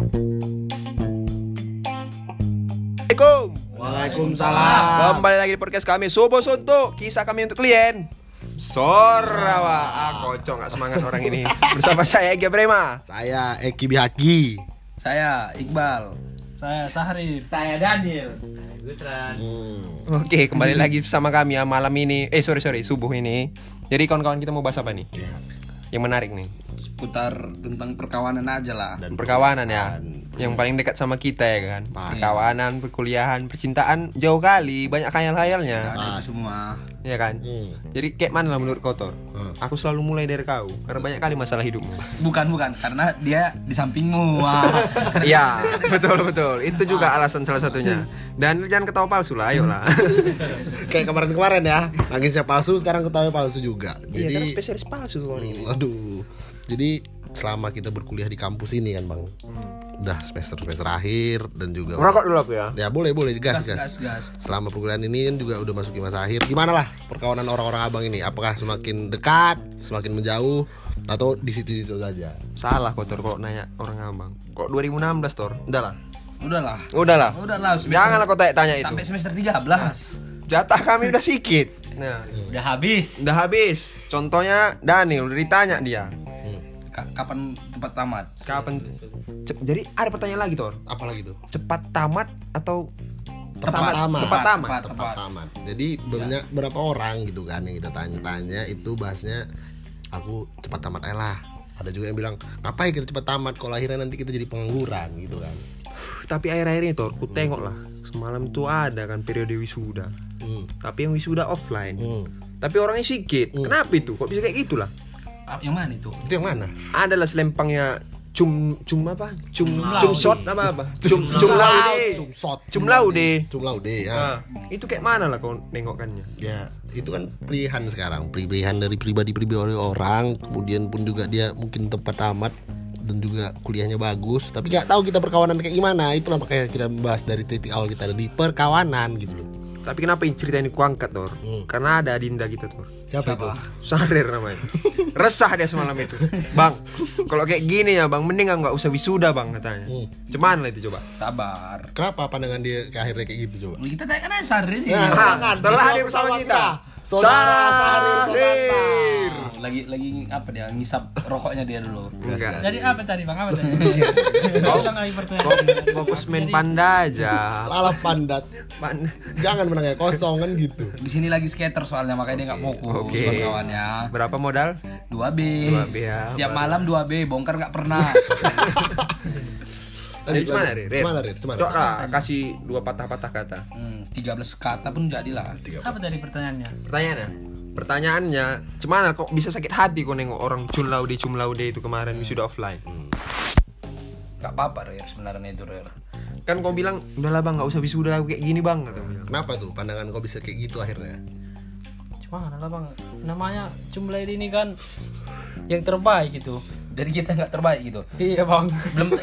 Assalamualaikum. Waalaikumsalam. Kembali lagi di podcast kami Subuh Suntuk Kisah kami untuk klien Sorawa ah, Kocok gak semangat orang ini Bersama saya Ege Brema Saya Eki Bihaki. Saya Iqbal. Saya Sahrir. Saya Daniel. Gusran. Hmm. Oke kembali lagi bersama kami ya malam ini Eh sorry sorry subuh ini Jadi kawan-kawan kita mau bahas apa nih? Ya. Yang menarik nih Seputar tentang perkawanan aja lah. Dan Perkawanan ya Yang paling dekat sama kita ya kan Pas. Perkawanan, perkuliahan, percintaan Jauh kali Banyak khayal-khayalnya Ada semua. Ya kan Hmm. Jadi kayak mana lah menurut kau Tor? Hmm. Aku selalu mulai dari kau Karena banyak kali masalah hidupmu Bukan bukan karena dia di sampingmu. Wah. Iya, betul betul. Itu juga alasan salah satunya. Dan jangan ketawa palsu lah, ayo lah. Kayak kemarin-kemarin ya. Nangisnya palsu, sekarang ketawa palsu juga. Iya, karena Jadi, spesialis palsu. Hmm, aduh. Jadi selama kita berkuliah di kampus ini kan bang, udah semester semester akhir dan juga. Merokok dulu aku ya. Ya boleh boleh gas gas. gas gas. Selama perkuliahan ini kan juga udah masuki masa akhir. Gimana lah perkawanan orang-orang abang ini? Apakah semakin dekat, semakin menjauh, atau di situ-situ saja? Salah kok Tor kok nanya orang abang. Kok 2016 Tor? Udah lah. Udahlah. Udah lah. Udahlah. semester- Janganlah kau tanya-tanya itu. Sampai semester 13. Jatah kami udah sikit. Nah, Udah habis. udah habis. Contohnya Daniel udah ditanya dia. Ka- kapan tempat tamat? Kapan Cep- Jadi ada pertanyaan lagi Tor. Apalagi tuh? Cepat tamat atau Tepat tamat. Tepat tamat. Tepat, tepat tepat. tamat. Jadi banyak berapa orang gitu kan yang kita tanya-tanya itu bahasnya aku cepat tamat aja lah. Ada juga yang bilang ngapain kita cepat tamat kalau akhirnya nanti kita jadi pengangguran gitu kan. Tapi akhir-akhir ini Tor, ku tengok lah. Semalam tuh ada kan periode wisuda. Hmm. Tapi yang wisuda offline. Hmm. Tapi orangnya sedikit. Kenapa itu? Kok bisa kayak gitu lah? Ah, Yang mana itu? Itu yang mana? Adalah selempangnya cum cum apa? Cum cum, shot apa apa? Cum cum laude. Cum shot. Cum laude. Cum laude ya. Ah, itu kayak mana lah kau nengokkannya? Ya, itu kan pilihan sekarang, pilihan dari pribadi-pribadi orang, kemudian pun juga dia mungkin tempat tamat dan juga kuliahnya bagus, tapi nggak tahu kita perkawanan kayak gimana. Itulah makanya kita bahas dari titik awal kita di perkawanan gitu loh. Tapi kenapa cerita ini kuangkat Tor? Hmm. Karena ada Adinda gitu Tor. Siapa, itu? Sahrir namanya. Resah dia semalam itu. Bang, kalau kayak gini ya bang, mending nggak usah wisuda bang katanya. Hmm. Cuman lah itu coba. Sabar. Kenapa pandangan dia ke akhirnya kayak gitu coba? Kita tanya kan aja Sahrir ini. Ya, Ah, silakan. telah hadir Bersama bersama kita. Saudara Sahrir Sosanta. Sahrir. Lagi lagi apa dia ngisap rokoknya dia dulu. Enggak. Jadi apa tadi bang? Apa tadi? Kau ulang lagi pertanyaan. Fokus main panda aja. Lala pandat. Pan- Jangan menang ya kosong kan gitu. Di sini lagi skater soalnya makanya dia nggak fokus Oke. kawan-kawannya. Berapa modal? 2B. 2B ya. Tiap malam 2B, bongkar nggak pernah. Lanjut, gimana, lanjut. Rir? Gimana, Rir? Coba kasih dua patah-patah kata. hmm, 13 kata pun jadilah. Apa tadi pertanyaannya? Pertanyaannya, pertanyaannya, cuman kok bisa sakit hati kok nengok orang cum laude cum laude itu kemarin wisuda offline. Gak apa-apa Rir sebenarnya itu Rir. Kan kau bilang, udahlah bang, nggak usah wisuda kayak gini bang. Kata bilang. Kenapa tuh pandangan kau bisa kayak gitu akhirnya? Cuma lah bang. Namanya jumlah ini kan yang terbaik gitu. Jadi kita nggak terbaik gitu. Iya bang. Belum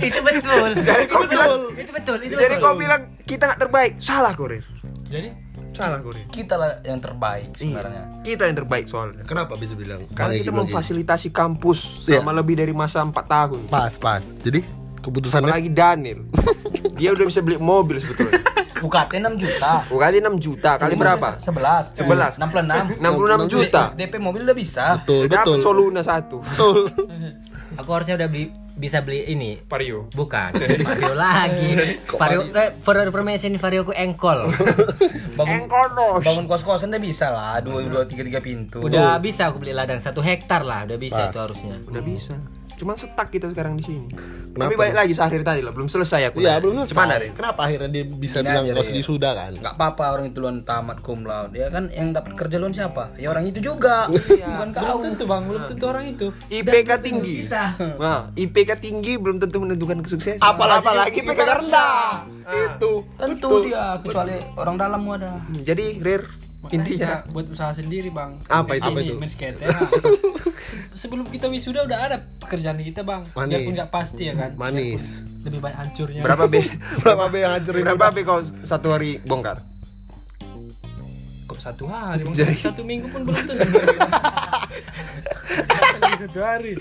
itu betul. Jadi kau bilang, itu betul. Itu jadi betul. kau bilang kita nggak terbaik, salah kau Rir. Jadi Salah kau Rir. kita lah yang terbaik sebenarnya. Iya, kita yang terbaik soalnya. Kenapa bisa bilang? Karena kita kayak memfasilitasi kampus Iya. selama lebih dari masa 4 tahun. gitu? Pas, pas. Jadi keputusannya Apalagi Daniel. Dia udah bisa beli mobil sebetulnya. UKT 6 juta. Kali 6 juta, kali berapa? 11. 11. 66. 66 juta. DP mobil udah bisa. betul, betul. Dapat Soluna satu. Betul. Aku harusnya udah beli bisa beli ini. Vario. Bukan, Vario lagi. Vario eh Vario permesen Vario ku engkol. Bangun, Engkonos. bangun kos-kosan udah bisa lah. 2 2 3 3 pintu. Udah bisa aku beli ladang satu hektar lah, udah bisa Pas. itu harusnya. Udah bisa. Cuman setak kita sekarang di sini. Kenapa? Tapi balik lagi Sahrir tadi lah, belum selesai aku. Iya, belum selesai. Cuman? Kenapa akhirnya dia bisa Gini bilang aja, kau Rir. sedih sudah kan? Gak apa-apa orang itu luan tamat cum laude. Ya kan yang dapat kerja luan siapa? Ya orang itu juga. Bukan kau. belum tentu bang, belum tentu orang itu. IPK tinggi. Nah, IPK tinggi belum tentu menentukan kesuksesan. Apalagi, IPK rendah. Itu. Tentu betul. dia kecuali orang dalam ada. Jadi Rir Makanya intinya buat usaha sendiri bang. Apa itu? Apa itu? main skate ya. Sebelum kita wisuda udah ada pekerjaan kita bang. Manis. Biarpun nggak pasti ya kan. Manis. Biarpun Lebih banyak hancurnya. berapa B? Berapa B yang hancurin berapa B kau satu hari bongkar? Kok satu hari? Bang? Jadi- Satu minggu pun belum tentu. Satu hari.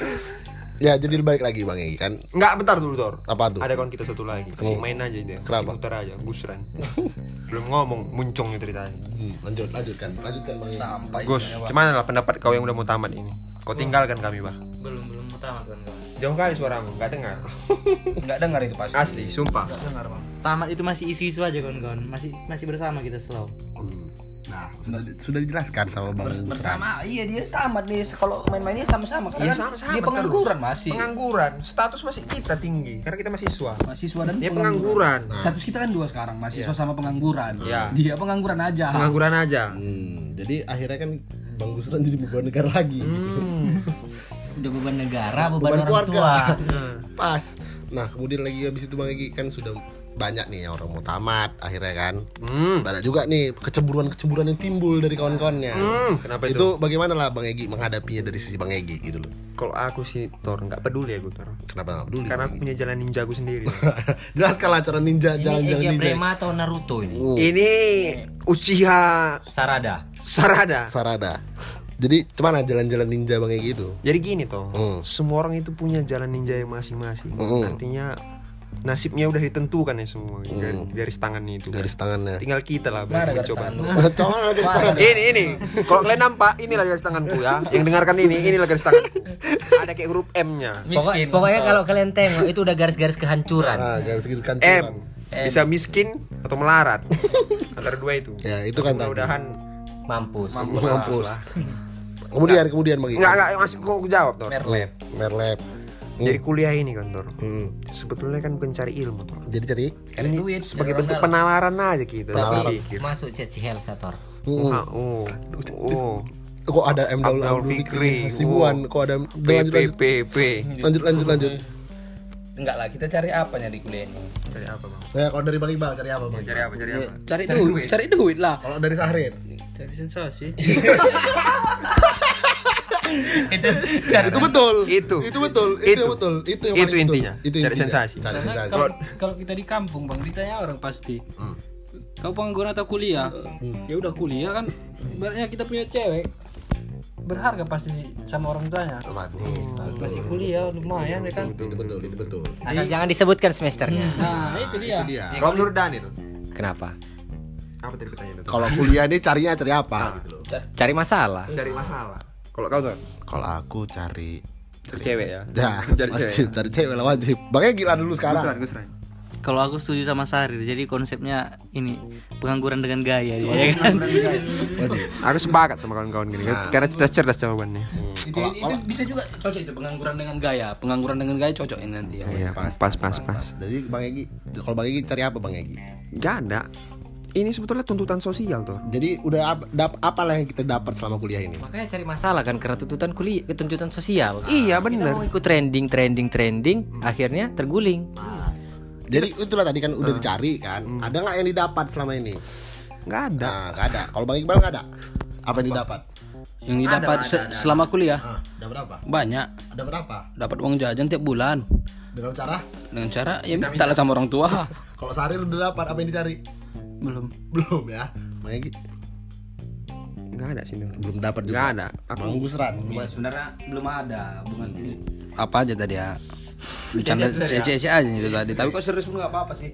Ya jadi balik lagi Bang Egi kan Enggak, bentar dulu, Tor. Apa tuh? Ada kawan kita satu lagi. Kasih main aja dia. Kasih Kenapa? putar aja, Gusran. Belum ngomong, muncung itu ceritanya. Hmm, lanjut lanjutkan lanjutkan Bang Egi. Sampai Gus, gimana lah pendapat kau yang udah mau tamat ini? Kau tinggalkan kami, Bah. belum belum mau tamat kan kawan Jauh kali suaramu, nggak dengar. Enggak dengar itu pasti. Asli, sumpah. dengar bang Tamat itu masih isu-isu aja kawan-kawan. Masih masih bersama kita slow. Hmm. Nah, sudah sudah dijelaskan sama Bang. Bersama, iya dia tamat nih. Kalau main-mainnya sama-sama. Karena Iya, kan sama-sama, dia betul. pengangguran masih. Pengangguran, status masih kita tinggi karena kita mahasiswa. Mahasiswa dan Dia pengangguran. Status kita kan dua sekarang, mahasiswa sama pengangguran. Iya. Dia pengangguran aja. Pengangguran aja. Hmm, jadi akhirnya kan Bang Busran jadi beban negara lagi gitu. Udah beban negara, beban, Beban orang keluarga. tua. Pas. Nah, kemudian lagi habis itu Bang Egi kan sudah banyak nih orang mau tamat akhirnya kan. Hmm. Banyak juga nih kecemburuan-kecemburuan yang timbul dari kawan-kawannya. Hmm, kenapa itu? itu bagaimana lah Bang Egi menghadapinya dari sisi Bang Egi gitu loh. Kalau aku sih Tor nggak peduli ya gue Tor. Kenapa nggak peduli? Karena aku punya jalan ninjaku sendiri. Jelaskanlah cara ninja Ini jalan-jalan Ega ninja. Brema atau Naruto ini? Oh, ini Uchiha Sarada. Sarada. Sarada. Jadi gimana jalan-jalan ninja Bang Egi itu? Jadi gini toh, Hmm. semua orang itu punya jalan ninja yang masing-masing. Hmm. Artinya nasibnya udah ditentukan ya semua garis, garis tangannya itu. Garis tangannya. Tinggal kita lah Mana garis mencoba. tangan? Coba garis tangan. ini ini kalau kalian nampak inilah garis tanganku ya yang dengarkan ini inilah garis tanganku ada kayak huruf M nya Pokok- Miskin. pokoknya kalau kalian tengok itu udah garis-garis kehancuran. Nah, garis garis kan M bisa miskin atau melarat antara dua itu Ya, itu kan tadi. mudah-mudahan Mampus. Mampus. Kemudian kemudian Bang Egi. nggak nggak masih kok aku jawab Tor Merlep. Merlep. Jadi kuliah ini kan Tor Hmm. sebetulnya kan bukan cari ilmu Tor. Jadi cari Cari duit. sebagai bentuk orang dalam. penalaran aja kita Tapi pikir. masuk Ceci Helsator. Hmm. Ah, oh. Oh. Kok ada M. Daul Abdul Fikri. Fikri. Hasibuan. Kok ada P lanjut lanjut. P P lanjut lanjut lanjut. Enggak lah, kita cari apanya di kuliah ini? cari apa bang? Ya kalau dari Bang Iqbal cari apa Bang? Cari apa cari apa? Cari, duit, cari duit lah. kalau dari Sahrin? Dari sensasi itu cari itu betul. Itu. itu betul. Itu, Itu. yang betul. Itu yang Itu intinya. itu Cari intinya. sensasi. cari Karena sensasi. kalau kalau kita di kampung bang ditanya orang pasti kau pengangguran atau kuliah? Ya udah kuliah kan. Ibaratnya kita punya cewek berharga pasti sama orang tuanya. Manis masih kuliah lumayan ya kan? Itu betul itu betul. Asal jangan disebutkan semesternya. nah itu dia. Itu dia. Kalau menurut Daniel? Kenapa? apa tadi pertanyaan itu kalau kuliah ini carinya cari apa? Gitu loh. Cari masalah. cari masalah kalau kau tuh? Kalau aku cari cari cewek ya? Ya cari wajib cewek cari cewek lah wajib. Makanya gila dulu Gusran sekarang. Gusran Kalau aku setuju sama Sari, jadi konsepnya ini pengangguran dengan gaya dia, ya kan? wajib. Aku sepakat sama kawan-kawan gini karena cerdas-cerdas jawabannya. Itu, itu bisa juga cocok itu pengangguran dengan gaya. Pengangguran dengan gaya cocok ini nanti ya. iya pas pas pas jadi Bang Egi kalau Bang Egi cari apa Bang Egi Gak ada ini sebetulnya tuntutan sosial tuh. Jadi udah ap, dap, apalah yang kita dapat selama kuliah ini? Makanya cari masalah kan karena tuntutan kuliah, tuntutan sosial. iya Kita bener. mau ikut trending, trending, trending, akhirnya terguling. jadi itulah tadi kan udah dicari kan. Ada nggak yang didapat selama ini? Nggak ada. Nah nggak ada. Kalau Bang Iqbal nggak ada? Apa yang didapat? Yang didapat se- selama kuliah? Ah dapat apa? Banyak. ada berapa? Dapat uang jajan tiap bulan. dengan cara? Dengan cara ya minta lah sama orang tua. kalau sehari udah dapat apa yang dicari Belum. belum ya Egi nggak ada sih belum dapat juga nggak ada Bang Gusran sebenarnya belum ada hubungan ini. Apa aja tadi ya? Bercanda cece aja itu tadi. Tapi kok serius pun nggak apa-apa sih.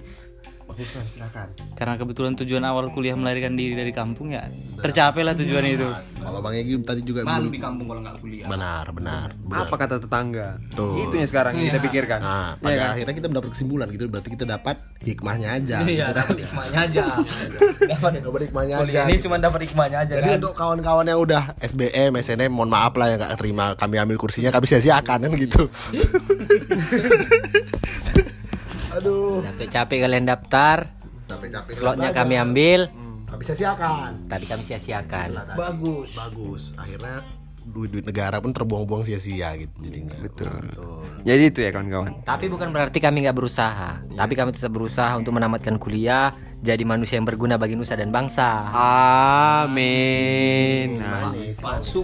Silakan Karena kebetulan tujuan awal kuliah melarikan diri dari kampung ya tercapai lah tujuan itu. kalau Bang Egi tadi juga Malu belum di kampung kalau nggak kuliah. benar benar benar apa kata tetangga Tuh. itu yang sekarang kita pikirkan Nah, Iya pada kan? akhirnya kita mendapat kesimpulan gitu berarti kita dapat hikmahnya aja. Iya, dapat hikmahnya aja. dapat Dapat hikmahnya aja. ini gitu. cuma dapat hikmahnya aja Jadi kan. untuk kawan-kawan yang udah SBM, SNM, mohon maaf lah yang gak terima kami ambil kursinya, kami sia-siakan kan gitu. Aduh, Capek-capek kalian daftar, capek-capek. slotnya belajar. kami ambil, Kami sia-siakan. tadi kami sia-siakan. Bagus. Bagus. Akhirnya duit-duit negara pun terbuang-buang sia-sia gitu jadinya. betul jadi itu ya kawan-kawan Tapi bukan berarti kami nggak berusaha, tapi kami tetap berusaha untuk menamatkan kuliah, jadi manusia yang berguna bagi nusa dan bangsa. amin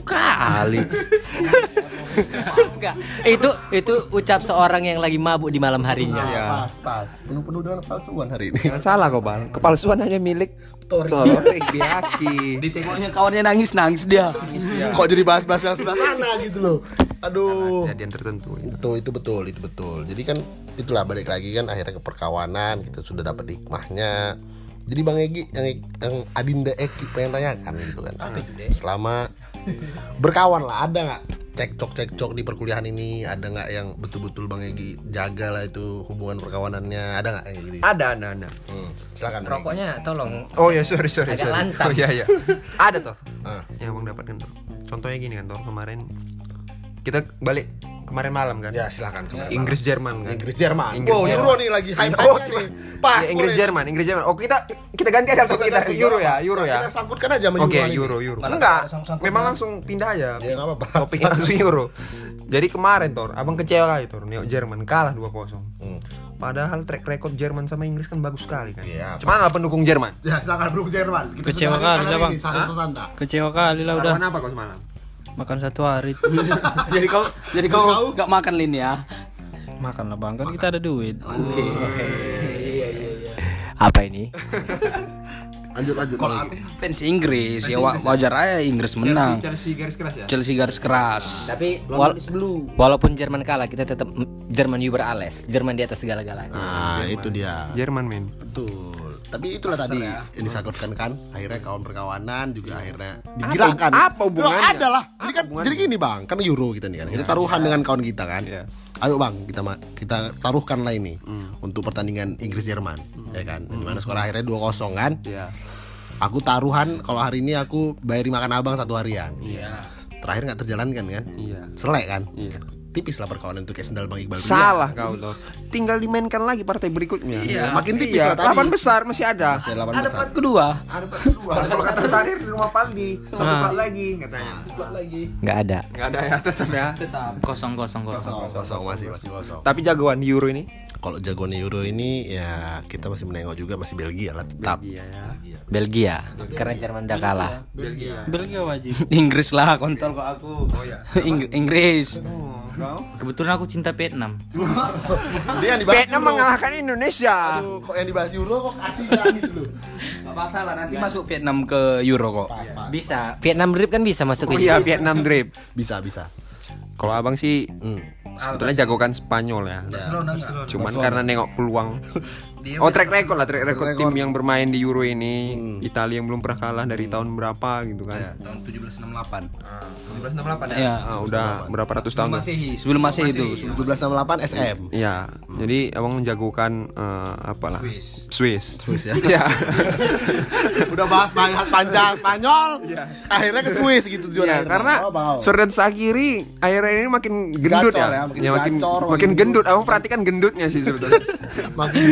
kali. Enggak, itu itu ucap seorang yang lagi mabuk di malam harinya. Iya. Pas, pas. Penuh-penuh dengan palsuan hari ini. jangan salah kok bal kepalsuan hanya milik Torik Biaki Ditengoknya kawannya nangis nangis dia. Kok jadi bahas-bahas yang sebelah sana gitu loh. Aduh. Kejadian tertentu. itu. Itu itu betul, itu betul. Jadi kan itulah balik lagi kan akhirnya ke perkawanan kita sudah dapat hikmahnya. Jadi Bang Egi yang yang Adinda Eki pengen tanyakan gitu kan. Selama berkawan lah ada nggak cekcok cekcok di perkuliahan ini ada nggak yang betul-betul Bang Egi jaga lah itu hubungan perkawanannya ada nggak yang gitu? Ada, ada, ada. Hmm, silakan. Bang Egi. Rokoknya tolong. Oh ya sorry sorry Agak sorry. lantang. Oh iya iya. Ada toh. Ah. Yang abang dapatkan tuh. Contohnya gini kan toh kemarin kita balik kemarin malam kan. Ya silakan. kemarin. Inggris Jerman kan. Inggris Jerman. Inggris oh, Jerman. Euro nih lagi hype Oh, nih. Pas. Ya, Inggris. Jerman, Inggris Jerman. Oh kita kita ganti aja tuh kita Euro ya, Euro ya. Kita sangkutkan aja sama Oke, Euro. ini. Euro, Euro. Enggak, memang langsung pindah aja. Ya enggak apa-apa. Topiknya langsung Euro. Jadi kemarin Tor, abang kecewa kali Tor, Neo Jerman kalah 2-0. Hmm. Padahal track record Jerman sama Inggris kan bagus sekali kan. Iya, Cuman lah pendukung Jerman. Ya silakan bro Jerman. Kita Kecewa kali lah, Bang. Kecewa kali lah udah. Taruhan apa kau semalam? Makan satu hari. jadi kau jadi kau gak makan lin ya Makan lah bang, kan kita ada duit. Apa ini? Lanjut lanjut. kalau lagi. aku fans Inggris ya wa- wajar aja Inggris menang Chelsea garis keras ya. Chelsea garis keras Tapi wal- walaupun Jerman kalah, kita tetap Jerman über alles. Jerman di atas segala-galanya. Nah, itu dia. Jerman men. Betul. Tapi itulah tadi yang disangkutkan kan, akhirnya kawan perkawanan juga akhirnya digerakkan. apa hubungannya? Loh, ada lah. Jadi kan jadi gini Bang, kan Euro kita nih kan. Kita taruhan dengan kawan kita kan. Iya. Ayo Bang, kita kita taruhkan lah ini untuk pertandingan Inggris Jerman, ya kan. Di mana skor akhirnya 2-0 kan. Iya. Aku taruhan kalau hari ini aku bayari makan abang satu harian. Iya. Terakhir nggak terjalankan kan? Iya. Selek kan? Iya. Tipis lah perkawanan itu kayak sendal Bang Iqbal. Salah kau Tor. Tinggal dimainkan lagi partai berikutnya. Iya, makin tipis Iya, lah tadi. Lapan besar masih ada. Masih delapan ada besar. part kedua Ada kedua. Kalau kata Sadir di rumah Paldi, satu part lagi katanya. Nggak ada. Enggak ada ya tetap ya. kosong kosong kosong Kosong masih masih kosong. Tapi jagoan Euro ini Kalau jagoan Euro ini ya kita masih menengok juga masih Belgia lah tetap. Iya ya. Belgia. Karena Jerman udah kalah. Belgia. Belgia wajib. Inggris lah kontol kok aku Oh ya. Ing- Inggris Oh, kau? kebetulan aku cinta Vietnam Dia yang dibahas Vietnam Euro. mengalahkan Indonesia. Aduh, kok yang dibahas Euro kok kasih gitu loh. Gak masalah nanti masuk Vietnam ke Euro kok Pas, pas. Bisa. Vietnam Drip kan bisa masuk Oh ini. iya Vietnam Drip. Bisa bisa. Kalau abang sih Hmm. sebetulnya jagokan Spanyol ya. Cuman karena nengok peluang. Oh track record lah track record tim yang bermain di Euro ini. Italia yang belum pernah kalah dari tahun berapa gitu kan. tahun 1768 1768 ya Ah, udah berapa ratus tahun? Masehi sebelum Masehi itu 1768 SM. Iya, jadi abang menjagokan eh, apalah Swiss. Swiss ya. Iya. Udah bahas bahas panjang Spanyol. Akhirnya ke Swiss gitu juara. Iya, karena Oh. Sordan Sakiri akhirnya ini makin gendut Gacor ya. ya, makin Ya, makin gacor, makin makin gendut. Abang perhatikan gendutnya sih sebetulnya. makin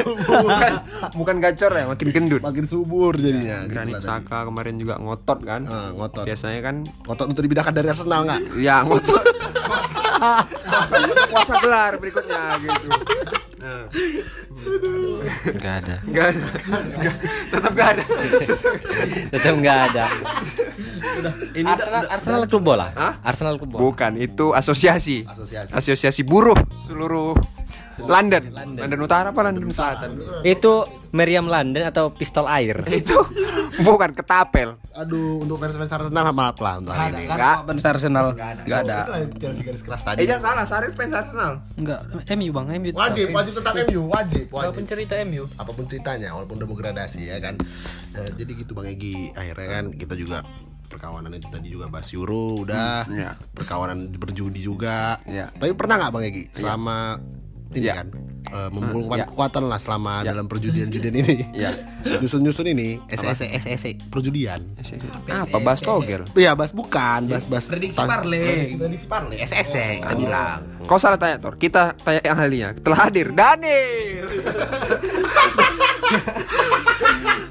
bukan bukan gacor ya, makin gendut. makin subur jadinya. gitu Granit tadi. Saka kemarin juga ngotot kan. Ah, ngotot. Biasanya kan Ngotot untuk dipindahkan dari Arsenal nggak? ya ngotot. Puasa gelar berikutnya gitu. Nah, Nggak ada. enggak ada. Nggak, tetap enggak ada. Tetap nggak ada. Arsenal, Arsenal klub bola. Hah? Arsenal klub bola. Bukan, itu asosiasi. Asosiasi. Asosiasi buruh seluruh London. London Utara apa London Selatan? Itu meriam London atau pistol air? itu bukan ketapel. Aduh, untuk fans-fans Arsenal maaf lah untuk hari ini. Enggak. Fans Arsenal nggak ada Chelsea garis keras Eh tadi. jangan salah, Sarif fans Arsenal. Enggak, MU bang, MU. tetap. Wajib, wajib tetap MU, wajib, wajib. pencerita MU. apa pun ceritanya walaupun udah gradasi ya kan Eh, jadi gitu bang Egi akhirnya kan kita juga perkawanan itu tadi juga bahas Euro udah iya. perkawanan berjudi juga Iya. tapi pernah nggak bang Egi selama ini Iya. kan eh, mengumpulkan Iya. kekuatan lah selama Iya. dalam perjudian-judian ini Iya. nyusun-nyusun ini SSE SSE perjudian Apa bahas togel? Iya, bahas bukan, bahas bahas Prediksi tas- parle. Prediksi, prediksi parle, SSE kita bilang. Kau salah tanya Tor. Kita tanya yang ahlinya. Telah hadir Daniel.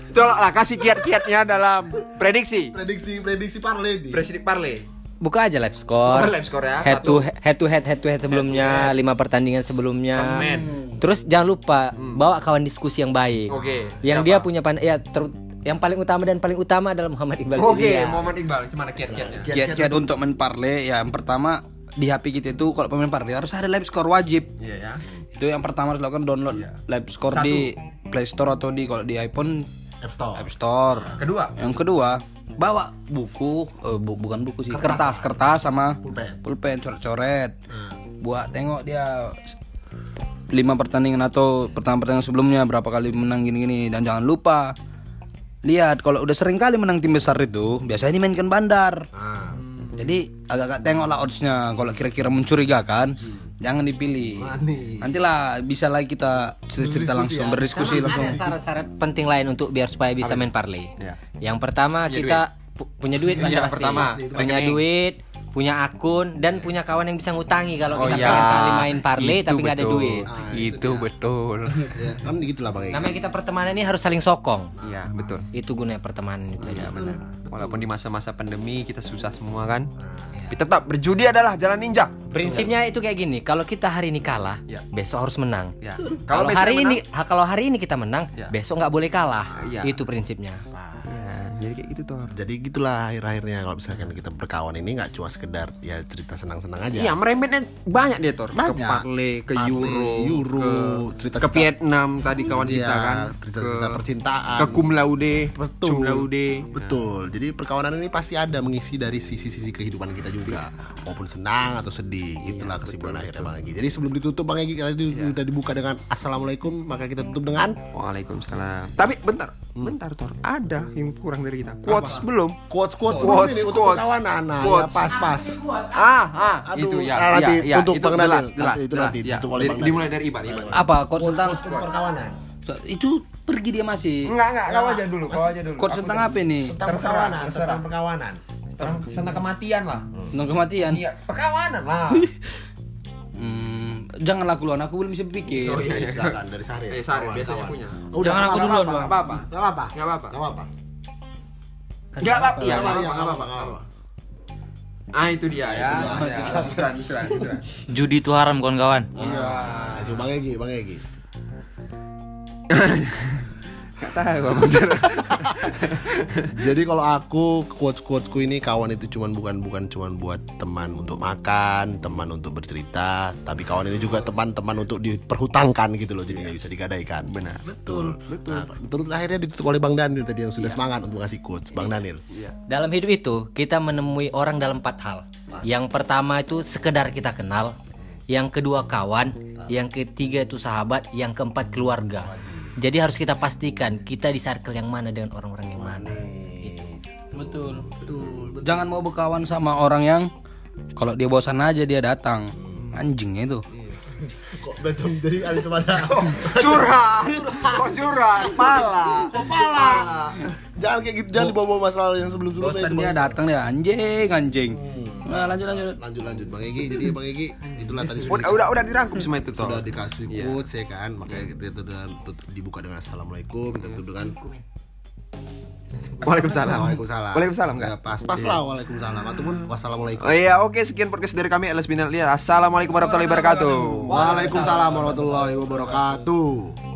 Tolonglah kasih kiat-kiatnya dalam prediksi. Prediksi prediksi parle di. Prediksi parle. Buka aja live score. Buka live score ya, Head satu. to head to head head to head sebelumnya, lima pertandingan sebelumnya. Klasemen. Terus jangan lupa bawa kawan diskusi yang baik. Oke, Yang siapa? dia punya pan ya ter- yang paling utama dan paling utama adalah Muhammad Iqbal. Oke, Silia. Muhammad Iqbal. Gimana kiat-kiatnya? kiat-kiat untuk main parle ya yang pertama di HP kita itu kalau pemain parle harus ada live score wajib Iya ya. itu yang pertama harus lakukan download live score di Play Store atau di kalau di iPhone App Store. App Store Kedua. yang kedua bawa buku eh, bu- bukan buku sih kertas. kertas sama Pulpen. pulpen coret-coret. Buat tengok dia lima pertandingan atau pertandingan pertandingan sebelumnya berapa kali menang gini-gini. Dan jangan lupa lihat kalau udah sering kali menang tim besar itu biasanya dimainkan bandar. Ah. jadi agak-agak tengok lah oddsnya. Kalau kira-kira mencurigakan jangan dipilih Manis. nantilah bisa lagi kita cerita langsung berdiskusi Sama langsung Ada syarat-syarat penting lain untuk biar supaya bisa main parlay. Ya. Yang pertama kita pu- punya duit Iya, pasti. pertama. punya duit, punya akun dan punya kawan yang bisa ngutangi kalau Oh kita iya. pengen kali main parlay Itu tapi nggak ada betul. duit. Itu betul. Ya, kan gitulah Bang. Namanya kita pertemanan ini harus saling sokong. Iya, betul. Itu gunanya pertemanan itu aja benar. Walaupun di masa-masa pandemi kita susah semua kan. Iya. Tapi tetap berjudi adalah jalan ninja. Prinsipnya itu kayak gini, kalau kita hari ini kalah, Ya. besok harus menang. Ya. Kalau hari menang- ini kalau hari ini kita menang, Ya. besok nggak boleh kalah. Iya. Itu prinsipnya. Ya, jadi kayak gitu tuh. Jadi gitulah akhir-akhirnya kalau misalkan kita berkawan ini nggak cuma sekedar ya cerita senang-senang aja. Iya, merembetnya banyak dia Tor. Ke Banyak. Parle, ke Parle, Euro, Euro, ke, cerita-cerita- ke Vietnam tadi kawan Iya, kita kan. cerita-cerita percintaan. Ke cum laude, Betul. cum laude. Betul. Jadi perkawanan ini pasti ada mengisi dari sisi-sisi kehidupan kita juga, maupun senang atau sedih. Itulah kesimpulan akhirnya Bang Egi. Jadi sebelum ditutup Bang Egi tadi udah dibuka dengan assalamualaikum, maka kita tutup dengan Waalaikumsalam. Tapi bentar, bentar Tor. Ada yang kurang dari kita. Quotes belum? quotes quotes, Quotes, ini untuk quotes. perkawanan. Nah, ya Quotes. pas-pas. Ah, ah, Aduh, itu ya. nah, nanti ya, ya, untuk itu jelas, Daniel. jelas, Nanti itu jelas, nanti, ya. untuk oleh dimulai dari Iban, Iban. apa quotes tentang Quotes perkawanan. itu pergi dia masih Enggak, enggak, kau aja dulu, kau aja dulu. quotes tentang apa ini Tentang perkawanan, tentang perkawanan. Tentang, tentang kematian lah. tentang kematian Iya, perkawanan lah. Hmm, janganlah keluar aku belum bisa berpikir Oh iya, iya, silakan dari Sahri. Eh, Kawan, biasanya punya. Udah, Jangan nggak aku duluan, Bang. apa-apa. Nggak apa-apa. Enggak apa-apa. Enggak apa-apa. Iya, Enggak apa-apa. nggak apa-apa. Ah, itu dia ya. Ya, Misran, misran, misran. Judi itu haram kawan-kawan. Iya. Itu Bang Egi, Bang Egi. Tahu. Jadi kalau aku quotes quotesku ini kawan itu cuman bukan bukan cuman buat teman untuk makan, teman untuk bercerita, tapi kawan ini juga teman-teman untuk diperhutangkan gitu loh, jadi nggak bisa digadaikan. Benar. Betul. Betul. Nah, betul akhirnya ditutup oleh Bang Daniel tadi yang sudah semangat untuk ngasih quotes, Bang Daniel. Dalam hidup itu kita menemui orang dalam empat hal. Yang pertama itu sekedar kita kenal, yang kedua kawan, yang ketiga itu sahabat, yang keempat keluarga. Jadi harus kita pastikan kita di circle yang mana dengan orang-orang yang mana. Itu. betul jangan mau berkawan sama orang yang kalau dia bosan aja dia datang anjingnya itu Kok macam jadi ada cuma ada Curhat. Kok curhat? Pala. kepala. Jangan kayak gitu, jangan dibawa masalah yang sebelum-sebelumnya bosan dia datang dia anjing anjing nah lanjut lanjut Lanjut lanjut Bang Egi. Jadi Bang Egi itulah tadi Udah, udah, udah dirangkum semua itu sudah toh. dikasih Iya. quotes ya kan makanya kita itu dengan dibuka dengan assalamualaikum kita tutup dengan Waalaikumsalam. waalaikumsalam Waalaikumsalam enggak? ya, pas pas lah waalaikumsalam ataupun wassalamualaikum Oh iya, oke sekian podcast dari kami Alas Binal. Assalamualaikum warahmatullahi wabarakatuh. waalaikumsalam warahmatullahi wabarakatuh